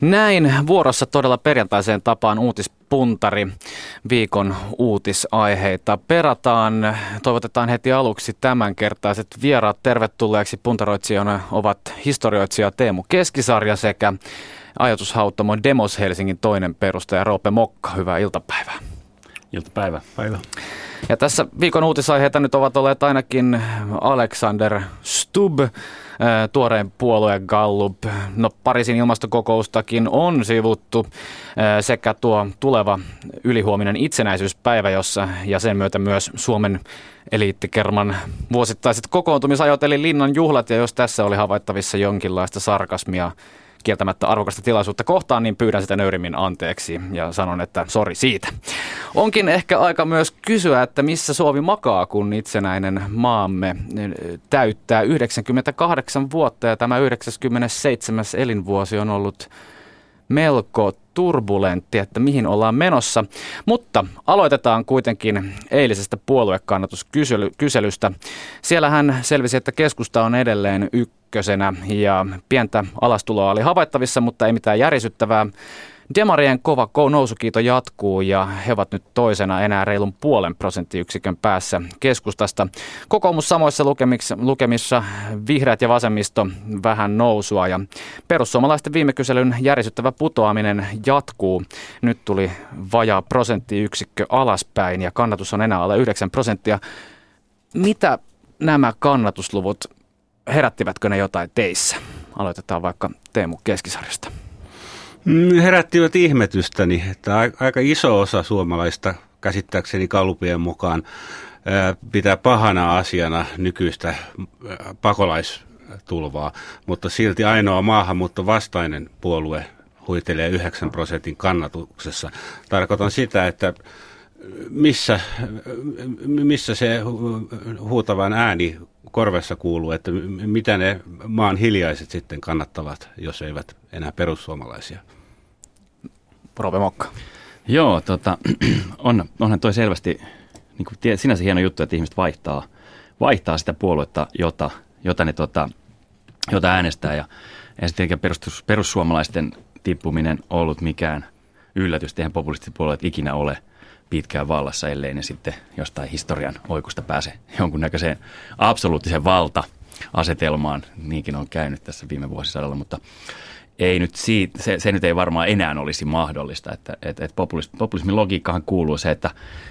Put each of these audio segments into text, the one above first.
Näin vuorossa todella perjantaiseen tapaan uutispuntari viikon uutisaiheita. Perataan, toivotetaan heti aluksi tämänkertaiset vieraat tervetulleeksi. Puntaroitsijana ovat historioitsija Teemu Keskisarja sekä ajatushauttamo Demos Helsingin toinen perustaja Roope Mokka. Hyvää iltapäivää. Iltapäivä. Päivä. Ja tässä viikon uutisaiheita nyt ovat olleet ainakin Alexander Stubb, tuoreen puolue Gallup. No Pariisin ilmastokokoustakin on sivuttu sekä tuo tuleva ylihuominen itsenäisyyspäivä, jossa ja sen myötä myös Suomen eliittikerman vuosittaiset kokoontumisajot eli linnan juhlat ja jos tässä oli havaittavissa jonkinlaista sarkasmia kieltämättä arvokasta tilaisuutta kohtaan, niin pyydän sitä nöyrimmin anteeksi ja sanon, että sori siitä. Onkin ehkä aika myös kysyä, että missä Suomi makaa, kun itsenäinen maamme täyttää 98 vuotta ja tämä 97. elinvuosi on ollut melko turbulentti, että mihin ollaan menossa. Mutta aloitetaan kuitenkin eilisestä puoluekannatuskyselystä. Siellähän selvisi, että keskusta on edelleen ykkösenä ja pientä alastuloa oli havaittavissa, mutta ei mitään järisyttävää. Demarien kova nousukiito jatkuu ja he ovat nyt toisena enää reilun puolen prosenttiyksikön päässä keskustasta. Kokoomus samoissa lukemissa, lukemissa vihreät ja vasemmisto vähän nousua ja perussuomalaisten viime kyselyn järisyttävä putoaminen jatkuu. Nyt tuli vajaa prosenttiyksikkö alaspäin ja kannatus on enää alle 9 prosenttia. Mitä nämä kannatusluvut, herättivätkö ne jotain teissä? Aloitetaan vaikka Teemu Keskisarjasta. Mm, herättivät ihmetystäni, että aika iso osa suomalaista käsittääkseni kalupien mukaan pitää pahana asiana nykyistä pakolaistulvaa, mutta silti ainoa maahanmuutto vastainen puolue huitelee 9 prosentin kannatuksessa. Tarkoitan sitä, että missä, missä se huutavan ääni korvessa kuuluu, että mitä ne maan hiljaiset sitten kannattavat, jos eivät enää perussuomalaisia. Rove Mokka. Joo, tota, on, onhan toi selvästi niin kuin sinänsä hieno juttu, että ihmiset vaihtaa, vaihtaa sitä puoluetta, jota, jota, ne, tota, jota äänestää. Ja ei sitten perus, perussuomalaisten tippuminen ollut mikään yllätys. Eihän populistiset puolueet ikinä ole – pitkään vallassa, ellei ne sitten jostain historian oikusta pääse jonkunnäköiseen absoluuttiseen valta-asetelmaan. Niinkin on käynyt tässä viime vuosisadalla, mutta ei nyt siitä, se, se nyt ei varmaan enää olisi mahdollista. Että, et, et populismin, populismin logiikkahan kuuluu se, että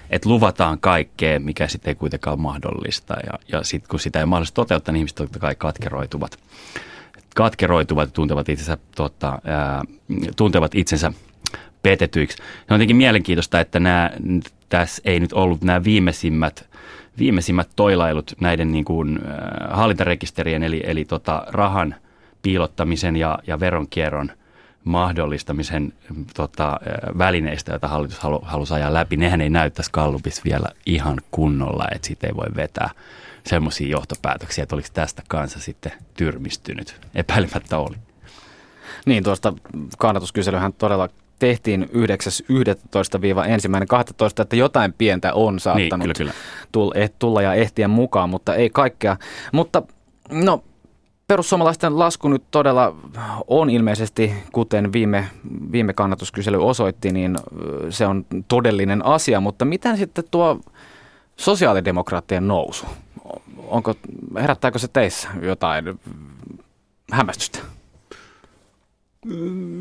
et luvataan kaikkea, mikä sitten ei kuitenkaan ole mahdollista. Ja, ja sitten kun sitä ei mahdollista toteuttaa, niin ihmiset totta kai katkeroituvat. Katkeroituvat tuntevat itsensä, tota, ää, tuntevat itsensä petetyiksi. Se on jotenkin mielenkiintoista, että nämä, tässä ei nyt ollut nämä viimeisimmät, viimeisimmät toilailut näiden niin kuin, äh, hallintarekisterien eli, eli tota, rahan piilottamisen ja, ja veronkierron mahdollistamisen tota, äh, välineistä, joita hallitus halu, halusi ajaa läpi, nehän ei näyttäisi kallupissa vielä ihan kunnolla, että siitä ei voi vetää semmoisia johtopäätöksiä, että oliko tästä kanssa sitten tyrmistynyt. Epäilemättä oli. Niin, tuosta kannatuskyselyhän todella tehtiin 9.11-1.12, että jotain pientä on saattanut niin, kyllä, kyllä. Eh, tulla ja ehtiä mukaan, mutta ei kaikkea. Mutta no, perussuomalaisten lasku nyt todella on ilmeisesti, kuten viime, viime kannatuskysely osoitti, niin se on todellinen asia, mutta miten sitten tuo sosiaalidemokraattien nousu? Onko, herättääkö se teissä jotain hämmästystä?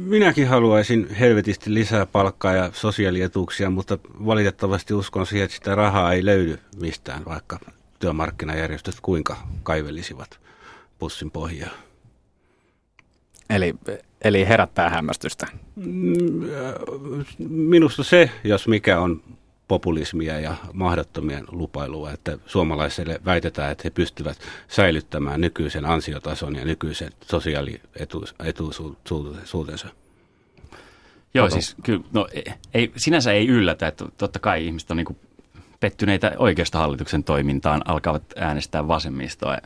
Minäkin haluaisin helvetisti lisää palkkaa ja sosiaalietuuksia, mutta valitettavasti uskon siihen, että sitä rahaa ei löydy mistään, vaikka työmarkkinajärjestöt kuinka kaivelisivat pussin pohjaa. Eli, eli herättää hämmästystä? Minusta se, jos mikä on populismia ja mahdottomien lupailua, että suomalaisille väitetään, että he pystyvät säilyttämään nykyisen ansiotason ja nykyisen sosiaalietuisuutensa. Joo, Oto. siis kyllä, no, ei, sinänsä ei yllätä, että totta kai ihmiset on niin pettyneitä oikeasta hallituksen toimintaan, alkavat äänestää vasemmistoa.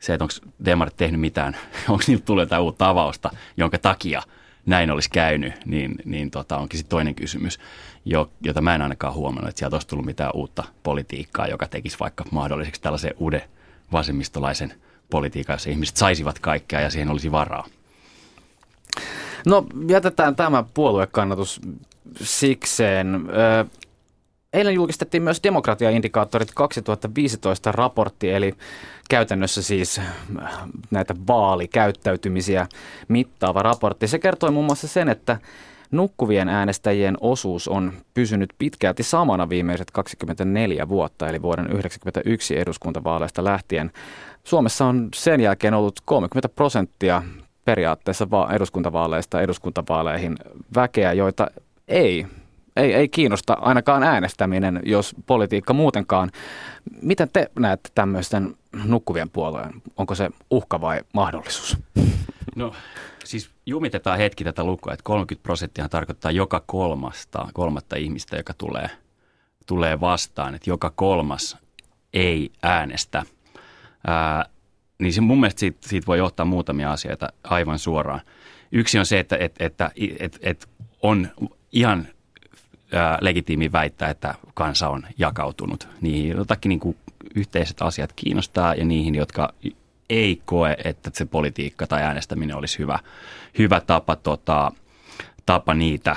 Se, että onko demarit tehnyt mitään, onko niillä tullut jotain uutta avausta, jonka takia – näin olisi käynyt, niin, niin tota, onkin sitten toinen kysymys, jo, jota mä en ainakaan huomannut, että sieltä olisi tullut mitään uutta politiikkaa, joka tekisi vaikka mahdolliseksi tällaisen uuden vasemmistolaisen politiikan, jossa ihmiset saisivat kaikkea ja siihen olisi varaa. No jätetään tämä puoluekannatus sikseen. Eilen julkistettiin myös demokratiaindikaattorit 2015 raportti, eli käytännössä siis näitä vaalikäyttäytymisiä mittaava raportti. Se kertoi muun muassa sen, että nukkuvien äänestäjien osuus on pysynyt pitkälti samana viimeiset 24 vuotta, eli vuoden 1991 eduskuntavaaleista lähtien. Suomessa on sen jälkeen ollut 30 prosenttia periaatteessa eduskuntavaaleista eduskuntavaaleihin väkeä, joita ei ei, ei kiinnosta ainakaan äänestäminen, jos politiikka muutenkaan. Miten te näette tämmöisten nukkuvien puolueen? Onko se uhka vai mahdollisuus? No siis jumitetaan hetki tätä lukua, että 30 prosenttia tarkoittaa joka kolmasta, kolmatta ihmistä, joka tulee, tulee vastaan, että joka kolmas ei äänestä. Ää, niin se mun mielestä siitä, siitä voi johtaa muutamia asioita aivan suoraan. Yksi on se, että, että, että, että, että on ihan legitiimi väittää, että kansa on jakautunut. Niihin jotakin niin kuin yhteiset asiat kiinnostaa ja niihin, jotka ei koe, että se politiikka tai äänestäminen olisi hyvä, hyvä tapa, tota, tapa niitä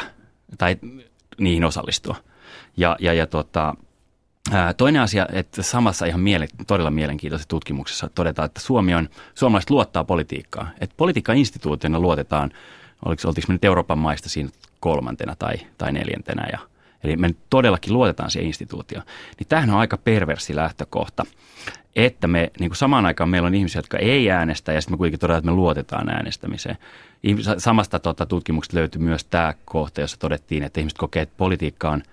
tai niihin osallistua. Ja, ja, ja tota, toinen asia, että samassa ihan miele, todella mielenkiintoisessa tutkimuksessa todetaan, että Suomi on, suomalaiset luottaa politiikkaan. Että politiikka instituutiona luotetaan, oliko, oltiinko me nyt Euroopan maista siinä kolmantena tai, tai neljäntenä. Ja, eli me todellakin luotetaan siihen instituutioon. Niin tämähän on aika perversi lähtökohta, että me niin kuin samaan aikaan meillä on ihmisiä, jotka ei äänestä ja sitten me kuitenkin todetaan, että me luotetaan äänestämiseen. Samasta tota, tutkimuksesta löytyi myös tämä kohta, jossa todettiin, että ihmiset kokee, että politiikka on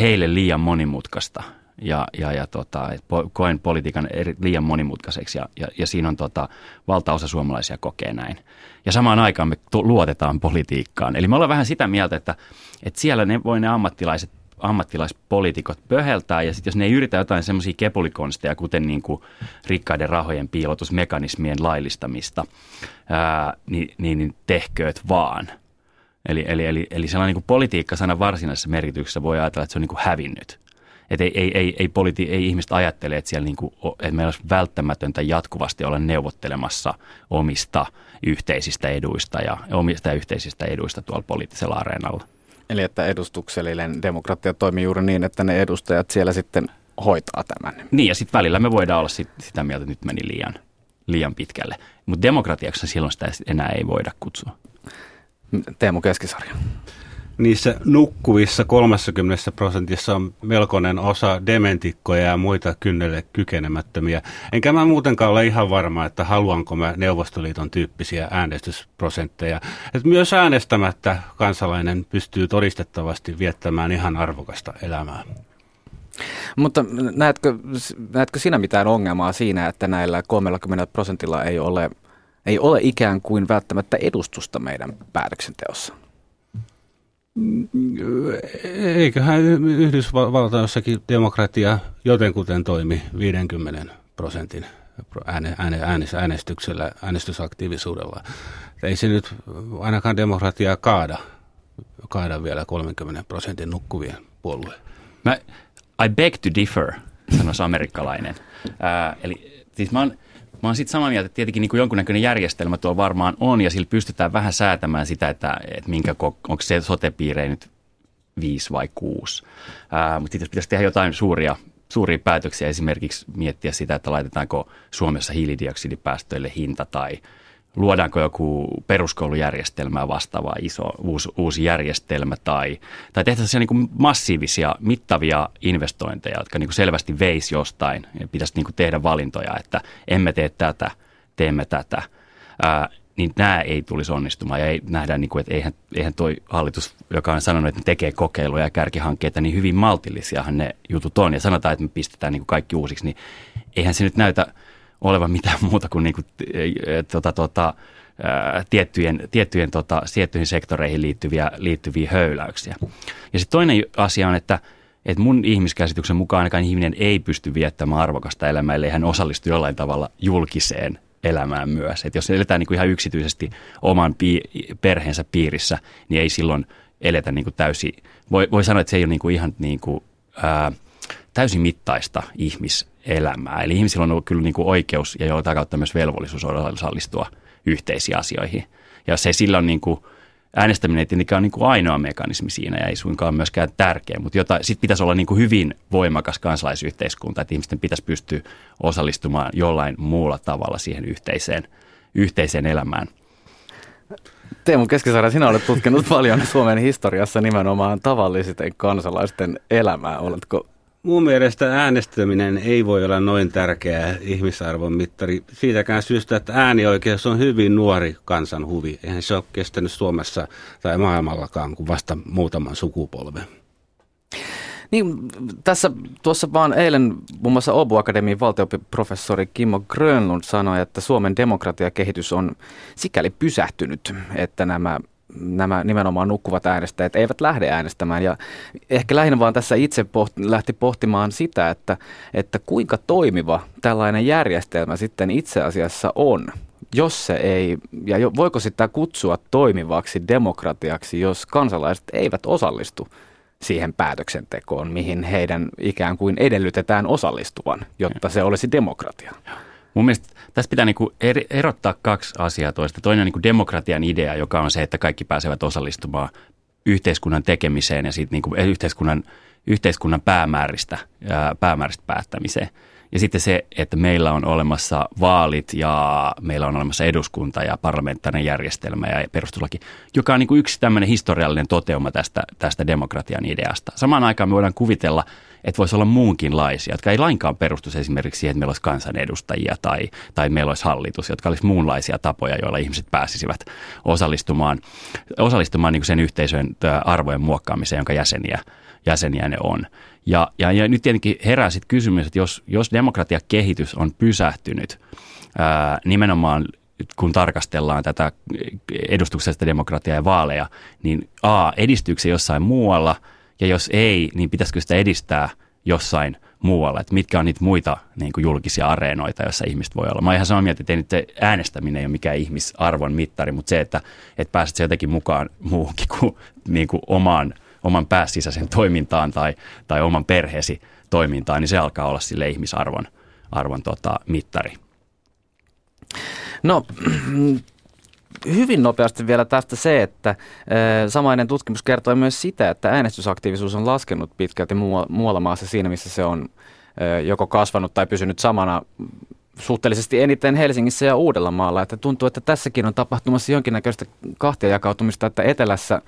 heille liian monimutkaista – ja, ja, ja tota, koen politiikan eri, liian monimutkaiseksi ja, ja, ja siinä on tota, valtaosa suomalaisia kokee näin. Ja samaan aikaan me luotetaan politiikkaan. Eli me ollaan vähän sitä mieltä, että, että siellä ne voi ne ammattilaiset ammattilaispoliitikot pöheltää ja sitten jos ne ei yritä jotain semmoisia kepulikonsteja, kuten niin rikkaiden rahojen piilotusmekanismien laillistamista, ää, niin, niin, niin tehkööt vaan. Eli, eli, eli, eli sellainen niin politiikka-sana varsinaisessa merkityksessä voi ajatella, että se on niin hävinnyt. Että ei, ei, ei, ei, politi- ei ihmiset ajattele, että, siellä niinku, että meillä olisi välttämätöntä jatkuvasti olla neuvottelemassa omista yhteisistä eduista ja omista yhteisistä eduista tuolla poliittisella areenalla. Eli että edustuksellinen demokratia toimii juuri niin, että ne edustajat siellä sitten hoitaa tämän. Niin ja sitten välillä me voidaan olla sit, sitä mieltä, että nyt meni liian, liian pitkälle. Mutta demokratiaksi silloin sitä enää ei voida kutsua. Teemu Keskisarja niissä nukkuvissa 30 prosentissa on melkoinen osa dementikkoja ja muita kynnelle kykenemättömiä. Enkä mä muutenkaan ole ihan varma, että haluanko mä Neuvostoliiton tyyppisiä äänestysprosentteja. Et myös äänestämättä kansalainen pystyy todistettavasti viettämään ihan arvokasta elämää. Mutta näetkö, näetkö sinä mitään ongelmaa siinä, että näillä 30 prosentilla ei ole, ei ole ikään kuin välttämättä edustusta meidän päätöksenteossa? Eiköhän Yhdysvaltoissakin demokratia jotenkuten toimi 50 prosentin ääne, ääne, äänestyksellä, äänestysaktiivisuudella. Ei se nyt ainakaan demokratiaa kaada, kaada vielä 30 prosentin nukkuvien puolue. Mä, I beg to differ, sanoisi amerikkalainen. Ää, eli siis mä oon Mä oon sitten samaa mieltä, että tietenkin niin kuin jonkunnäköinen järjestelmä tuo varmaan on ja sillä pystytään vähän säätämään sitä, että, että minkä, onko se sotepiirejä nyt viisi vai kuusi. mutta sitten pitäisi tehdä jotain suuria, suuria päätöksiä, esimerkiksi miettiä sitä, että laitetaanko Suomessa hiilidioksidipäästöille hinta tai – luodaanko joku peruskoulujärjestelmää vastaava iso uusi, uusi järjestelmä tai, tai tehtäisiin niin massiivisia, mittavia investointeja, jotka niin selvästi veisi jostain ja pitäisi niin tehdä valintoja, että emme tee tätä, teemme tätä. Ää, niin nämä ei tulisi onnistumaan ja ei nähdä, niin kuin, että eihän, eihän toi hallitus, joka on sanonut, että ne tekee kokeiluja ja kärkihankkeita, niin hyvin maltillisiahan ne jutut on ja sanotaan, että me pistetään niin kaikki uusiksi, niin eihän se nyt näytä – olevan mitään muuta kuin, niin kuin tota, tota, ää, tiettyjen, tiettyjen, tota, tiettyihin sektoreihin liittyviä, liittyviä höyläyksiä. Ja sitten toinen asia on, että, että mun ihmiskäsityksen mukaan ainakaan ihminen ei pysty viettämään arvokasta elämää, ellei hän osallistu jollain tavalla julkiseen elämään myös. Että jos eletään niin kuin ihan yksityisesti oman pi- perheensä piirissä, niin ei silloin eletä niin kuin täysin, voi, voi sanoa, että se ei ole niin kuin ihan niin kuin, ää, täysin mittaista ihmiselämää. Eli ihmisillä on kyllä niin kuin oikeus ja jotain kautta myös velvollisuus osallistua yhteisiin asioihin. Ja se sillä on niin kuin, äänestäminen ei tietenkään ole niin kuin ainoa mekanismi siinä ja ei suinkaan myöskään tärkeä, mutta sitten pitäisi olla niin kuin hyvin voimakas kansalaisyhteiskunta, että ihmisten pitäisi pystyä osallistumaan jollain muulla tavalla siihen yhteiseen, yhteiseen elämään. Teemu Keskisaari, sinä olet tutkinut paljon Suomen historiassa nimenomaan tavallisten kansalaisten elämää. Oletko Mun mielestä äänestäminen ei voi olla noin tärkeä ihmisarvon mittari siitäkään syystä, että äänioikeus on hyvin nuori kansan huvi. Eihän se ole kestänyt Suomessa tai maailmallakaan kuin vasta muutaman sukupolven. Niin, tässä tuossa vaan eilen muun muassa Obu Akademiin valtioprofessori Kimmo Grönlund sanoi, että Suomen demokratiakehitys on sikäli pysähtynyt, että nämä nämä nimenomaan nukkuvat äänestäjät eivät lähde äänestämään. Ja ehkä lähinnä vaan tässä itse pohti, lähti pohtimaan sitä, että, että kuinka toimiva tällainen järjestelmä sitten itse asiassa on, jos se ei, ja voiko sitä kutsua toimivaksi demokratiaksi, jos kansalaiset eivät osallistu siihen päätöksentekoon, mihin heidän ikään kuin edellytetään osallistuvan, jotta se olisi demokratia. Mun mielestä tässä pitää niinku erottaa kaksi asiaa toista. Toinen on niinku demokratian idea, joka on se, että kaikki pääsevät osallistumaan yhteiskunnan tekemiseen ja siitä niinku yhteiskunnan, yhteiskunnan päämääristä, ää, päämääristä päättämiseen. Ja sitten se, että meillä on olemassa vaalit ja meillä on olemassa eduskunta ja parlamentaarinen järjestelmä ja perustuslaki, joka on niin yksi tämmöinen historiallinen toteuma tästä, tästä demokratian ideasta. Samaan aikaan me voidaan kuvitella, että voisi olla muunkinlaisia, jotka ei lainkaan perustu esimerkiksi siihen, että meillä olisi kansanedustajia tai, tai meillä olisi hallitus, jotka olisi muunlaisia tapoja, joilla ihmiset pääsisivät osallistumaan, osallistumaan niin sen yhteisön arvojen muokkaamiseen, jonka jäseniä, jäseniä ne on. Ja, ja, ja nyt tietenkin herää sitten kysymys, että jos, jos demokratiakehitys on pysähtynyt ää, nimenomaan kun tarkastellaan tätä edustuksesta demokratiaa ja vaaleja, niin A, edistyykö jossain muualla, ja jos ei, niin pitäisikö sitä edistää jossain muualla, että mitkä on niitä muita niin kuin julkisia areenoita, joissa ihmiset voi olla. Mä oon ihan samaa mieltä, että nyt äänestäminen ei ole mikään ihmisarvon mittari, mutta se, että, että pääset jotenkin mukaan muuhunkin kuin, niin kuin omaan oman pääsisäisen toimintaan tai, tai oman perheesi toimintaan, niin se alkaa olla sille ihmisarvon arvon, tota, mittari. No, hyvin nopeasti vielä tästä se, että samainen tutkimus kertoi myös sitä, että äänestysaktiivisuus on laskenut pitkälti muualla maassa siinä, missä se on joko kasvanut tai pysynyt samana suhteellisesti eniten Helsingissä ja Uudellamaalla. Että tuntuu, että tässäkin on tapahtumassa jonkinnäköistä kahtia jakautumista, että etelässä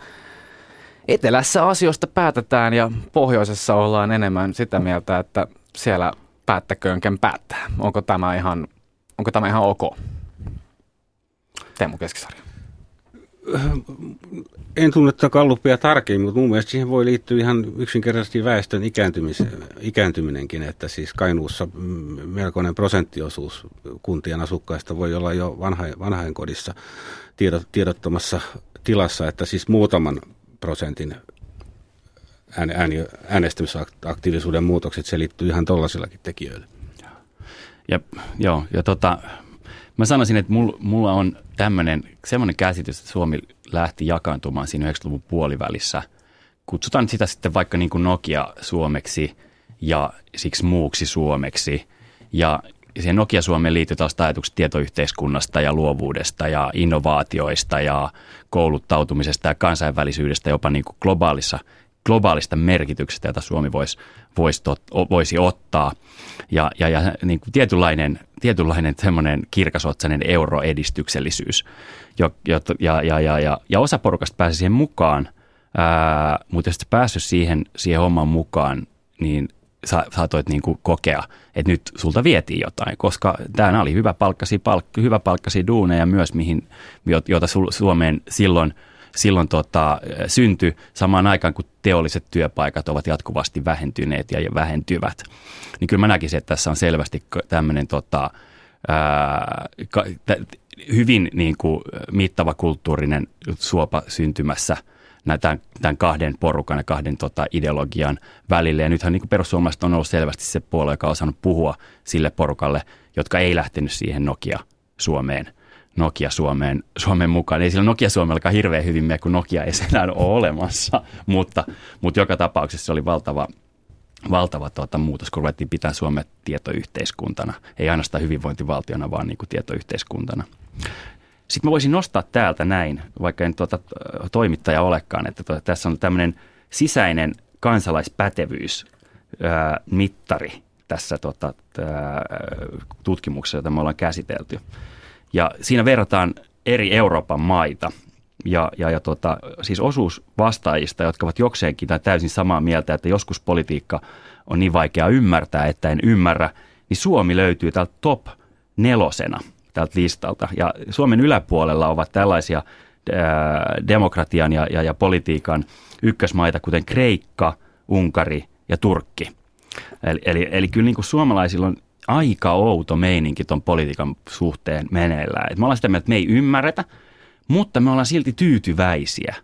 etelässä asioista päätetään ja pohjoisessa ollaan enemmän sitä mieltä, että siellä päättäköönken päättää. Onko tämä ihan, onko tämä ihan ok? Teemu Keskisarja. En tunne tätä kallupia tarkemmin, mutta mun mielestä siihen voi liittyä ihan yksinkertaisesti väestön ikääntyminenkin, että siis Kainuussa melkoinen prosenttiosuus kuntien asukkaista voi olla jo vanhain, vanhainkodissa tiedottomassa tilassa, että siis muutaman prosentin äänestämisaktiivisuuden muutokset selittyy ihan tollaisillakin tekijöillä. Ja, joo, ja tota, mä sanoisin, että mulla, on tämmöinen, semmoinen käsitys, että Suomi lähti jakaantumaan siinä 90-luvun puolivälissä. Kutsutaan sitä sitten vaikka niin kuin Nokia Suomeksi ja siksi muuksi Suomeksi. Ja siihen Nokia Suomeen liittyy taas ajatukset tietoyhteiskunnasta ja luovuudesta ja innovaatioista ja kouluttautumisesta ja kansainvälisyydestä jopa niin kuin globaalissa, globaalista merkityksestä, jota Suomi voisi, voisi, tot, voisi ottaa. Ja, ja, ja niin kuin tietynlainen, tietynlainen semmoinen kirkasotsainen euroedistyksellisyys. Ja, ja, ja, ja, ja, ja osa porukasta pääsi siihen mukaan, ää, mutta jos päässyt siihen, siihen hommaan mukaan, niin sa, saatoit niin kuin kokea, että nyt sulta vietiin jotain, koska tämä oli hyvä palkkasi, palk, hyvä palkkasi duuneja myös, mihin, jota Suomeen silloin, silloin tota, syntyi samaan aikaan, kun teolliset työpaikat ovat jatkuvasti vähentyneet ja vähentyvät. Niin kyllä mä näkisin, että tässä on selvästi tämmöinen tota, hyvin niin kuin, mittava kulttuurinen suopa syntymässä – tämän, tämän kahden porukan ja kahden tota, ideologian välille. Ja nythän niin perussuomalaiset on ollut selvästi se puolue, joka on osannut puhua sille porukalle, jotka ei lähtenyt siihen Nokia Suomeen. Nokia Suomeen, Suomeen mukaan. Ei sillä Nokia Suomellakaan hirveän hyvin mene, kun Nokia ei enää ole olemassa, mutta, mutta joka tapauksessa se oli valtava, valtava tuota, muutos, kun ruvettiin pitää Suomea tietoyhteiskuntana. Ei ainoastaan hyvinvointivaltiona, vaan niin kuin tietoyhteiskuntana. Sitten mä voisin nostaa täältä näin, vaikka en tuota, toimittaja olekaan, että tuota, tässä on tämmöinen sisäinen kansalaispätevyys ää, mittari tässä tota, ää, tutkimuksessa, jota me ollaan käsitelty. Ja siinä verrataan eri Euroopan maita – ja, ja, ja tota, siis osuus vastaajista, jotka ovat jokseenkin tai täysin samaa mieltä, että joskus politiikka on niin vaikea ymmärtää, että en ymmärrä, niin Suomi löytyy täältä top nelosena tältä listalta. Ja Suomen yläpuolella ovat tällaisia ää, demokratian ja, ja, ja politiikan ykkösmaita, kuten Kreikka, Unkari ja Turkki. Eli, eli, eli kyllä niin kuin suomalaisilla on aika outo meininki tuon politiikan suhteen meneillään. Et me ollaan sitä mieltä, että me ei ymmärretä, mutta me ollaan silti tyytyväisiä.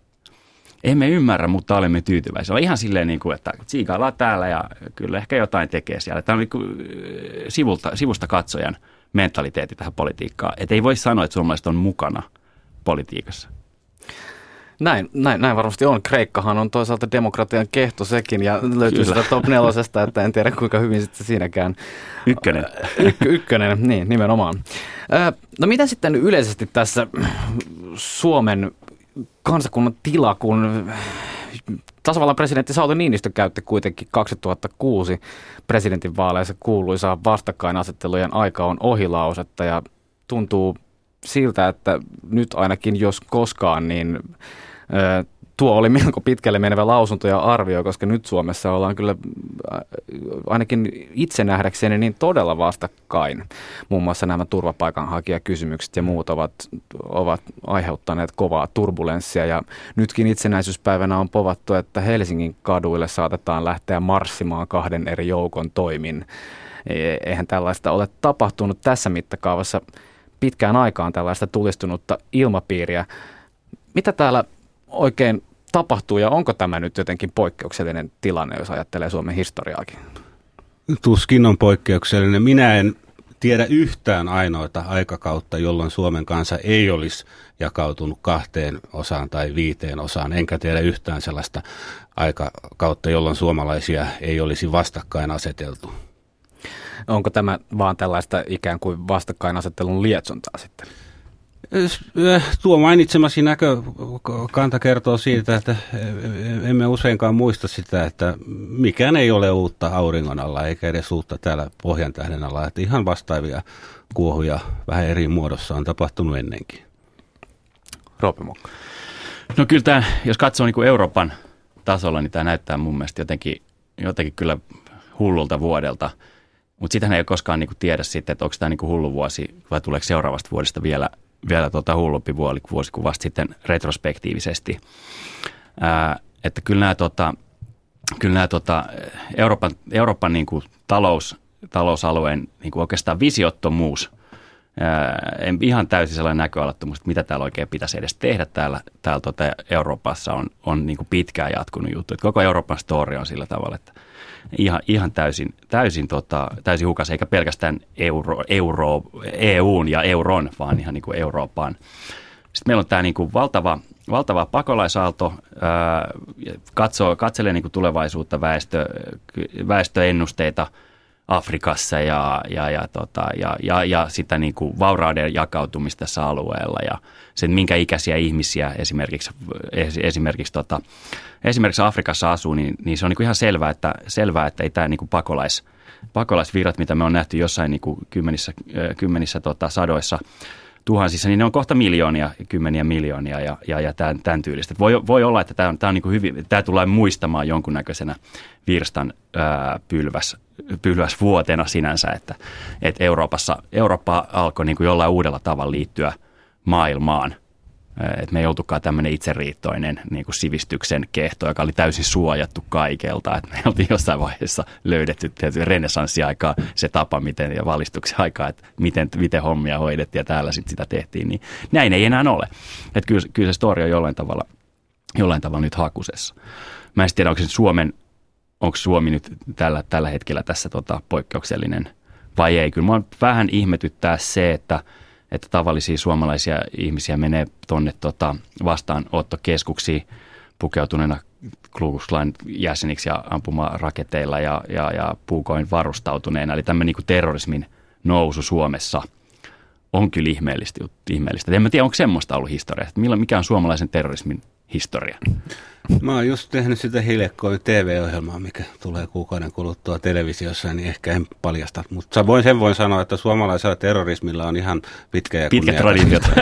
Emme ymmärrä, mutta olemme tyytyväisiä. Ollaan ihan silleen, niin kuin, että tsiikaillaan täällä ja kyllä ehkä jotain tekee siellä. Tämä on niin kuin sivulta, sivusta katsojan mentaliteetti tähän politiikkaan. Että ei voi sanoa, että suomalaiset on mukana politiikassa. Näin, näin, näin varmasti on. Kreikkahan on toisaalta demokratian kehto sekin ja löytyy Kyllä. sitä top nelosesta, että en tiedä kuinka hyvin sitten siinäkään. Ykkönen. Y- ykkönen, niin nimenomaan. No mitä sitten yleisesti tässä Suomen kansakunnan tila, kun tasavallan presidentti Sauli Niinistö käytti kuitenkin 2006 presidentinvaaleissa kuuluisaa vastakkainasettelujen aika on ohilausetta ja tuntuu siltä, että nyt ainakin jos koskaan, niin tuo oli melko pitkälle menevä lausunto ja arvio, koska nyt Suomessa ollaan kyllä ainakin itse nähdäkseni niin todella vastakkain. Muun muassa nämä turvapaikanhakijakysymykset ja muut ovat, ovat aiheuttaneet kovaa turbulenssia ja nytkin itsenäisyyspäivänä on povattu, että Helsingin kaduille saatetaan lähteä marssimaan kahden eri joukon toimin. E, eihän tällaista ole tapahtunut tässä mittakaavassa pitkään aikaan tällaista tulistunutta ilmapiiriä. Mitä täällä oikein tapahtuu ja onko tämä nyt jotenkin poikkeuksellinen tilanne, jos ajattelee Suomen historiaakin? Tuskin on poikkeuksellinen. Minä en tiedä yhtään ainoita aikakautta, jolloin Suomen kansa ei olisi jakautunut kahteen osaan tai viiteen osaan. Enkä tiedä yhtään sellaista aikakautta, jolloin suomalaisia ei olisi vastakkain aseteltu. Onko tämä vaan tällaista ikään kuin vastakkainasettelun lietsontaa sitten? Tuo mainitsemasi näkökanta kertoo siitä, että emme useinkaan muista sitä, että mikään ei ole uutta auringon alla eikä edes uutta täällä pohjan tähden alla. Että ihan vastaavia kuohuja vähän eri muodossa on tapahtunut ennenkin. Roope No kyllä tämä, jos katsoo niin kuin Euroopan tasolla, niin tämä näyttää mun mielestä jotenkin, jotenkin kyllä hullulta vuodelta. Mutta sitähän ei koskaan niin kuin tiedä sitten, että onko tämä niin kuin hullu vuosi vai tuleeko seuraavasta vuodesta vielä vielä tuota hullumpi vuosi kuin vasta sitten retrospektiivisesti. Ää, että kyllä nämä, tota, kyllä nämä tota, Euroopan, Euroopan niin kuin talous, talousalueen niin kuin oikeastaan visiottomuus, ää, en ihan täysin sellainen näköalattomuus, että mitä täällä oikein pitäisi edes tehdä täällä, täällä tota Euroopassa on, on niin kuin pitkään jatkunut juttu. Että koko Euroopan story on sillä tavalla, että – ihan, ihan täysin, täysin, tota, täysin hukas, eikä pelkästään euro, euro, EUn ja euron, vaan ihan niin kuin Euroopan. Sitten meillä on tämä niin kuin valtava, valtava pakolaisaalto, katsoo, katselee niin kuin tulevaisuutta, väestö, väestöennusteita Afrikassa ja, ja, ja, tota, ja, ja, ja sitä niin kuin vaurauden jakautumista tässä alueella ja sen minkä ikäisiä ihmisiä esimerkiksi, esimerkiksi tota, esimerkiksi Afrikassa asuu, niin, niin se on niin ihan selvää, että, selvää, että ei tämä niin kuin pakolais, pakolaisvirrat, mitä me on nähty jossain niin kuin kymmenissä, kymmenissä tota, sadoissa tuhansissa, niin ne on kohta miljoonia, kymmeniä miljoonia ja, ja, ja tämän, tämän tyylistä. Voi, voi olla, että tämä, on, tämä, on niin hyvin, tämä tulee muistamaan jonkunnäköisenä virstan ää, pylväs, pylväs vuotena sinänsä, että, että Euroopassa, Eurooppa alkoi niin kuin jollain uudella tavalla liittyä maailmaan – että me ei oltukaan tämmöinen itseriittoinen niin kuin sivistyksen kehto, joka oli täysin suojattu kaikelta. Että me oltiin jossain vaiheessa löydetty renessanssiaikaa se tapa, miten ja valistuksen aikaa, että miten, miten hommia hoidettiin ja täällä sitten sitä tehtiin. Niin näin ei enää ole. Että kyllä, kyllä se story on jollain tavalla, jollain tavalla nyt hakusessa. Mä en tiedä, onko Suomen, onko Suomi nyt tällä, tällä hetkellä tässä tota, poikkeuksellinen vai ei. Kyllä mua vähän ihmetyttää se, että – että tavallisia suomalaisia ihmisiä menee tuonne tota vastaanottokeskuksiin pukeutuneena Kluguslain jäseniksi ja ampumaraketeilla ja, ja, ja puukoin varustautuneena. Eli tämmöinen niin terrorismin nousu Suomessa on kyllä ihmeellistä. ihmeellistä. En mä tiedä, onko semmoista ollut historiaa, mikä on suomalaisen terrorismin historia? Mä oon just tehnyt sitä hiljakkoin TV-ohjelmaa, mikä tulee kuukauden kuluttua televisiossa, niin ehkä en paljasta. Mutta voin, sen voin sanoa, että suomalaisella terrorismilla on ihan pitkä ja Pitkä traditiot.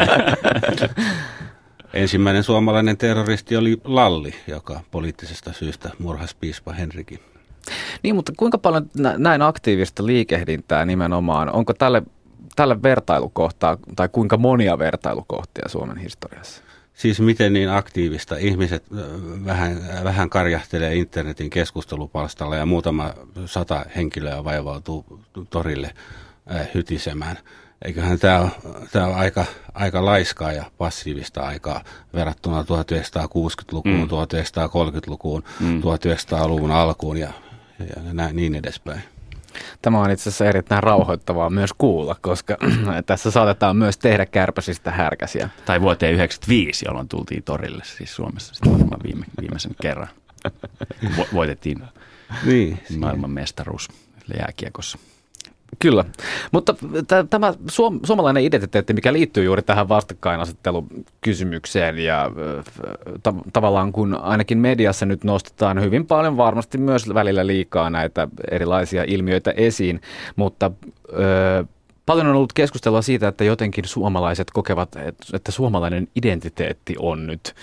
Ensimmäinen suomalainen terroristi oli Lalli, joka poliittisesta syystä murhasi piispa Henrikin. Niin, mutta kuinka paljon näin aktiivista liikehdintää nimenomaan, onko tälle, tälle vertailukohtaa tai kuinka monia vertailukohtia Suomen historiassa? Siis miten niin aktiivista ihmiset vähän, vähän karjahtelee internetin keskustelupalstalla ja muutama sata henkilöä vaivautuu torille hytisemään. Eiköhän tämä ole, tämä ole aika, aika laiskaa ja passiivista aikaa verrattuna 1960-lukuun, mm. 1930-lukuun, mm. 1900-luvun alkuun ja, ja näin, niin edespäin. Tämä on itse asiassa erittäin rauhoittavaa myös kuulla, koska tässä saatetaan myös tehdä kärpäsistä härkäsiä. Tai vuoteen 1995, jolloin tultiin torille siis Suomessa sitten varmaan viime, viimeisen kerran. Vo- voitettiin niin, maailman mestaruus jääkiekossa. Kyllä, mutta t- tämä suom- suomalainen identiteetti, mikä liittyy juuri tähän vastakkainasettelukysymykseen ja t- tavallaan kun ainakin mediassa nyt nostetaan hyvin paljon varmasti myös välillä liikaa näitä erilaisia ilmiöitä esiin, mutta ö, paljon on ollut keskustelua siitä, että jotenkin suomalaiset kokevat, että suomalainen identiteetti on nyt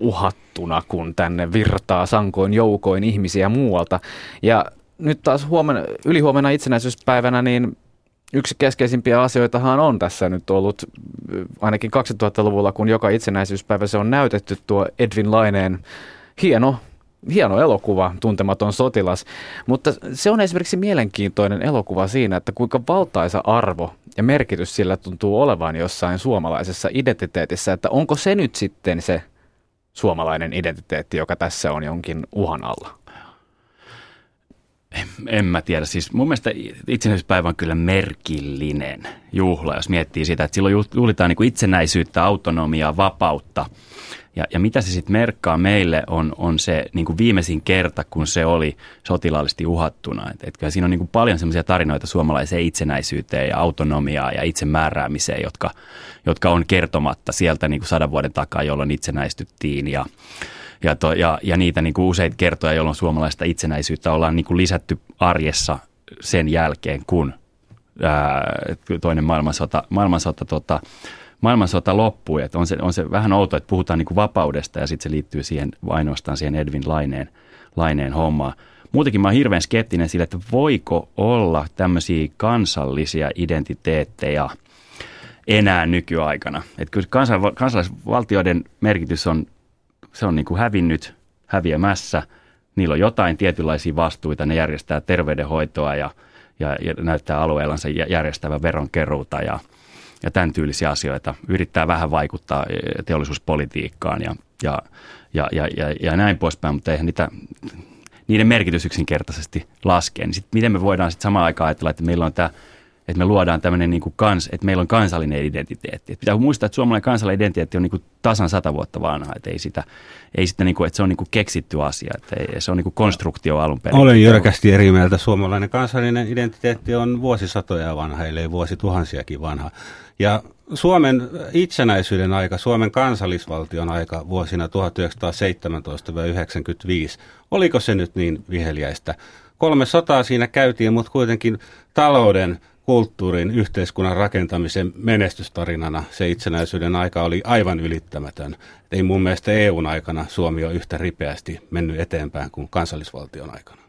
uhattuna, kun tänne virtaa sankoin joukoin ihmisiä muualta. Ja nyt taas huomenna, ylihuomenna itsenäisyyspäivänä, niin yksi keskeisimpiä asioitahan on tässä nyt ollut ainakin 2000-luvulla, kun joka itsenäisyyspäivä se on näytetty tuo Edwin Laineen hieno hieno elokuva, Tuntematon sotilas, mutta se on esimerkiksi mielenkiintoinen elokuva siinä, että kuinka valtaisa arvo ja merkitys sillä tuntuu olevan jossain suomalaisessa identiteetissä, että onko se nyt sitten se suomalainen identiteetti, joka tässä on jonkin uhan alla? En, mä tiedä. Siis mun mielestä itsenäisyyspäivä on kyllä merkillinen juhla, jos miettii sitä, että silloin juhlitaan niin kuin itsenäisyyttä, autonomiaa, vapautta. Ja, ja mitä se sitten merkkaa meille on, on se niin kuin viimeisin kerta, kun se oli sotilaallisesti uhattuna. Et, et kyllä siinä on niin kuin paljon sellaisia tarinoita suomalaiseen itsenäisyyteen ja autonomiaan ja itsemääräämiseen, jotka, jotka on kertomatta sieltä niin kuin sadan vuoden takaa, jolloin itsenäistyttiin. Ja, ja, to, ja, ja niitä niin kuin useita kertoja, jolloin suomalaista itsenäisyyttä ollaan niin kuin lisätty arjessa sen jälkeen, kun ää, toinen maailmansota, maailmansota, tota, maailmansota loppui. Et on, se, on se vähän outo, että puhutaan niin kuin vapaudesta ja sitten se liittyy siihen ainoastaan siihen Edwin Laineen, Laineen hommaan. Muutenkin mä oon hirveän skeptinen sille, että voiko olla tämmöisiä kansallisia identiteettejä enää nykyaikana. Että kyllä kansalaisvaltioiden merkitys on se on niin kuin hävinnyt, häviämässä. Niillä on jotain tietynlaisia vastuita, ne järjestää terveydenhoitoa ja, ja, ja näyttää alueellansa järjestävän veronkeruuta ja, ja tämän tyylisiä asioita. Yrittää vähän vaikuttaa e, teollisuuspolitiikkaan ja, ja, ja, ja, ja, ja näin poispäin, mutta eihän niitä, niiden merkitys yksinkertaisesti laskee. Niin sit miten me voidaan sitten samaan aikaan ajatella, että meillä on tämä että me luodaan tämmöinen niin kuin kans, että meillä on kansallinen identiteetti. Et pitää muistaa, että suomalainen kansallinen identiteetti on niin kuin tasan sata vuotta vanha, että ei sitä, ei sitä niin kuin, että se on niin kuin keksitty asia, että ei, se on niin kuin konstruktio alun perin. Olen jyrkästi eri mieltä. Suomalainen kansallinen identiteetti on vuosisatoja vanha, ellei vuosituhansiakin vanha. Ja Suomen itsenäisyyden aika, Suomen kansallisvaltion aika vuosina 1917-1995, oliko se nyt niin viheliäistä? Kolme sotaa siinä käytiin, mutta kuitenkin talouden kulttuurin, yhteiskunnan rakentamisen menestystarinana se itsenäisyyden aika oli aivan ylittämätön. Ei mun mielestä EUn aikana Suomi ole yhtä ripeästi mennyt eteenpäin kuin kansallisvaltion aikana.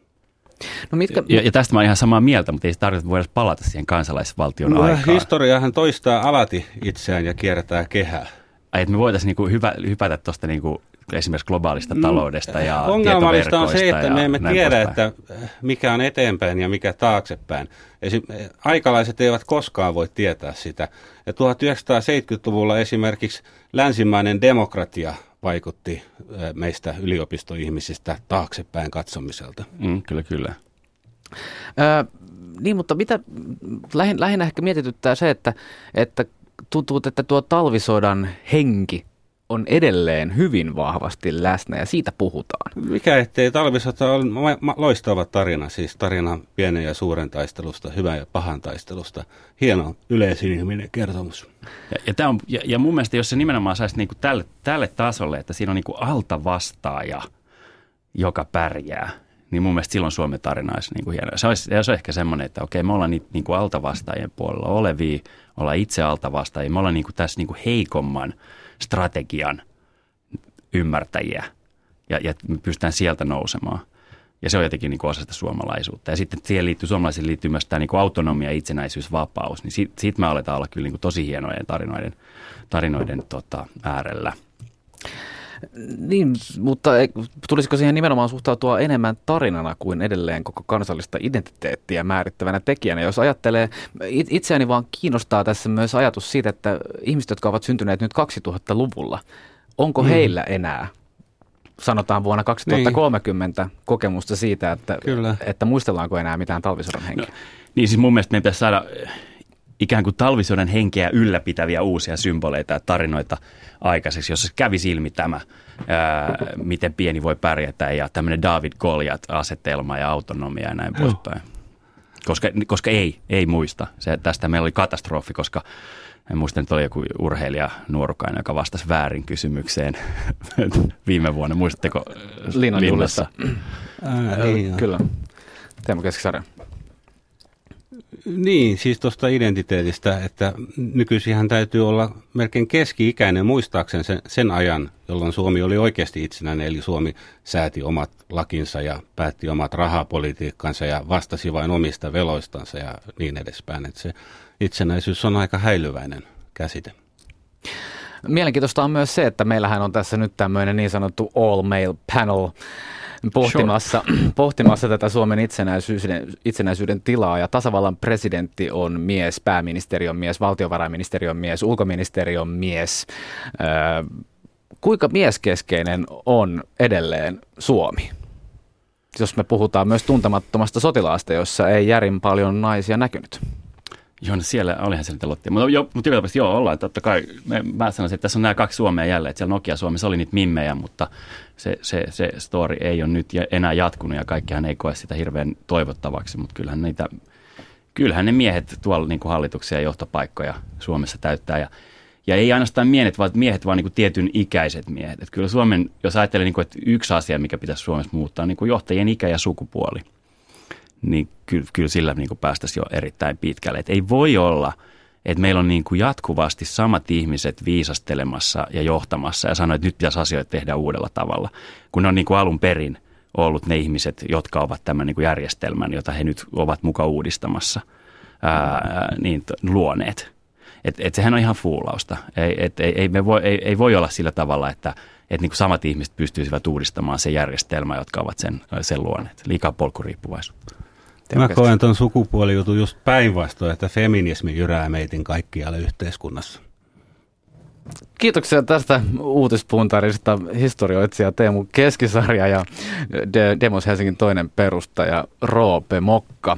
No mitkä... ja, ja tästä mä olen ihan samaa mieltä, mutta ei se tarkoita, että voidaan palata siihen kansallisvaltion no, aikaan. Historiahan toistaa alati itseään ja kiertää kehää. Ai, että me voitaisiin niinku hyvä, hypätä tuosta niinku esimerkiksi globaalista mm. taloudesta ja Ongelmallista on se, että me emme tiedä, että mikä on eteenpäin ja mikä taaksepäin. Esim, aikalaiset eivät koskaan voi tietää sitä. Ja 1970-luvulla esimerkiksi länsimainen demokratia vaikutti meistä yliopistoihmisistä taaksepäin katsomiselta. Mm, kyllä, kyllä. Ö, niin, mutta mitä lähin, lähinnä ehkä mietityttää se, että, että tuntuu, että tuo talvisodan henki on edelleen hyvin vahvasti läsnä ja siitä puhutaan. Mikä ettei talvisota on loistava tarina, siis tarina pienen ja suuren taistelusta, hyvän ja pahan taistelusta. Hieno yleisinhimillinen kertomus. Ja, ja, tämä on, ja, ja mun mielestä, jos se nimenomaan saisi niinku tälle, tälle tasolle, että siinä on niinku alta vastaaja, joka pärjää, niin mun mielestä silloin Suomen tarina olisi niin kuin hieno. Se olisi, se olisi ehkä semmoinen, että okei, me ollaan niitä niin kuin altavastaajien puolella olevia, ollaan itse altavastaajia, me ollaan niin kuin tässä niin kuin heikomman strategian ymmärtäjiä ja, ja me pystytään sieltä nousemaan. Ja se on jotenkin niin kuin osa sitä suomalaisuutta. Ja sitten siihen liittyy, suomalaisiin liittyy myös tämä niin kuin autonomia, itsenäisyys, vapaus. Niin siitä, siitä me aletaan olla kyllä niin kuin tosi hienojen tarinoiden, tarinoiden tota, äärellä. Niin, mutta tulisiko siihen nimenomaan suhtautua enemmän tarinana kuin edelleen koko kansallista identiteettiä määrittävänä tekijänä? Jos ajattelee, itseäni vaan kiinnostaa tässä myös ajatus siitä, että ihmiset, jotka ovat syntyneet nyt 2000-luvulla, onko mm. heillä enää sanotaan vuonna 2030 niin. kokemusta siitä, että, Kyllä. että muistellaanko enää mitään talvisodan henkeä? No, niin siis mun mielestä meidän pitäisi saada ikään kuin talvisodan henkeä ylläpitäviä uusia symboleita ja tarinoita aikaiseksi, jossa kävi ilmi tämä, ää, miten pieni voi pärjätä ja tämmöinen David Goliat-asetelma ja autonomia ja näin poispäin. Koska, koska ei, ei muista. Se, tästä meillä oli katastrofi, koska en muista, että oli joku urheilija nuorukainen, joka vastasi väärin kysymykseen viime vuonna. Muistatteko Linnassa? Linnassa. Niin, Kyllä. Teemu Keskisarja. Niin, siis tuosta identiteetistä, että nykyisinhän täytyy olla melkein keski-ikäinen muistaakseen sen, sen ajan, jolloin Suomi oli oikeasti itsenäinen, eli Suomi sääti omat lakinsa ja päätti omat rahapolitiikkansa ja vastasi vain omista veloistansa ja niin edespäin. Että se itsenäisyys on aika häilyväinen käsite. Mielenkiintoista on myös se, että meillähän on tässä nyt tämmöinen niin sanottu all male panel, pohtimassa, sure. pohtimassa tätä Suomen itsenäisyyden, itsenäisyyden tilaa. Ja tasavallan presidentti on mies, pääministeri on mies, valtiovarainministeri on mies, ulkoministeri on mies. Öö, kuinka mieskeskeinen on edelleen Suomi? Jos me puhutaan myös tuntemattomasta sotilaasta, jossa ei järin paljon naisia näkynyt. Joo, no siellä olihan se lottia. Mutta, jo, mutta joka tapauksessa joo, ollaan. Totta kai me, mä sanoisin, että tässä on nämä kaksi Suomea jälleen. Että siellä Nokia Suomessa oli niitä mimmejä, mutta se, se, se story ei ole nyt enää jatkunut ja kaikkihan ei koe sitä hirveän toivottavaksi. Mutta kyllähän, niitä, kyllähän ne miehet tuolla niin kuin hallituksia ja johtopaikkoja Suomessa täyttää. Ja, ja ei ainoastaan miehet, vaan miehet, vaan niin kuin tietyn ikäiset miehet. Että kyllä Suomen, jos ajattelee, niin kuin, että yksi asia, mikä pitäisi Suomessa muuttaa, on niin kuin johtajien ikä ja sukupuoli – niin kyllä, kyllä sillä niin päästäisiin jo erittäin pitkälle. Et ei voi olla, että meillä on niin jatkuvasti samat ihmiset viisastelemassa ja johtamassa ja sanoa, että nyt pitäisi asioita tehdä uudella tavalla, kun ne on niin alun perin ollut ne ihmiset, jotka ovat tämän niin järjestelmän, jota he nyt ovat muka uudistamassa, ää, niin luoneet. Et, et sehän on ihan fuulausta. Ei, et, ei, ei, me voi, ei, ei voi olla sillä tavalla, että et niin samat ihmiset pystyisivät uudistamaan se järjestelmä, jotka ovat sen, sen luoneet. Liikaa polkuriippuvaisuutta. Mä koen tuon sukupuolijutun just päinvastoin, että feminismi jyrää meitin kaikkialle yhteiskunnassa. Kiitoksia tästä uutispuntarista historioitsija Teemu Keskisarja ja Demos Helsingin toinen perustaja Roope Mokka.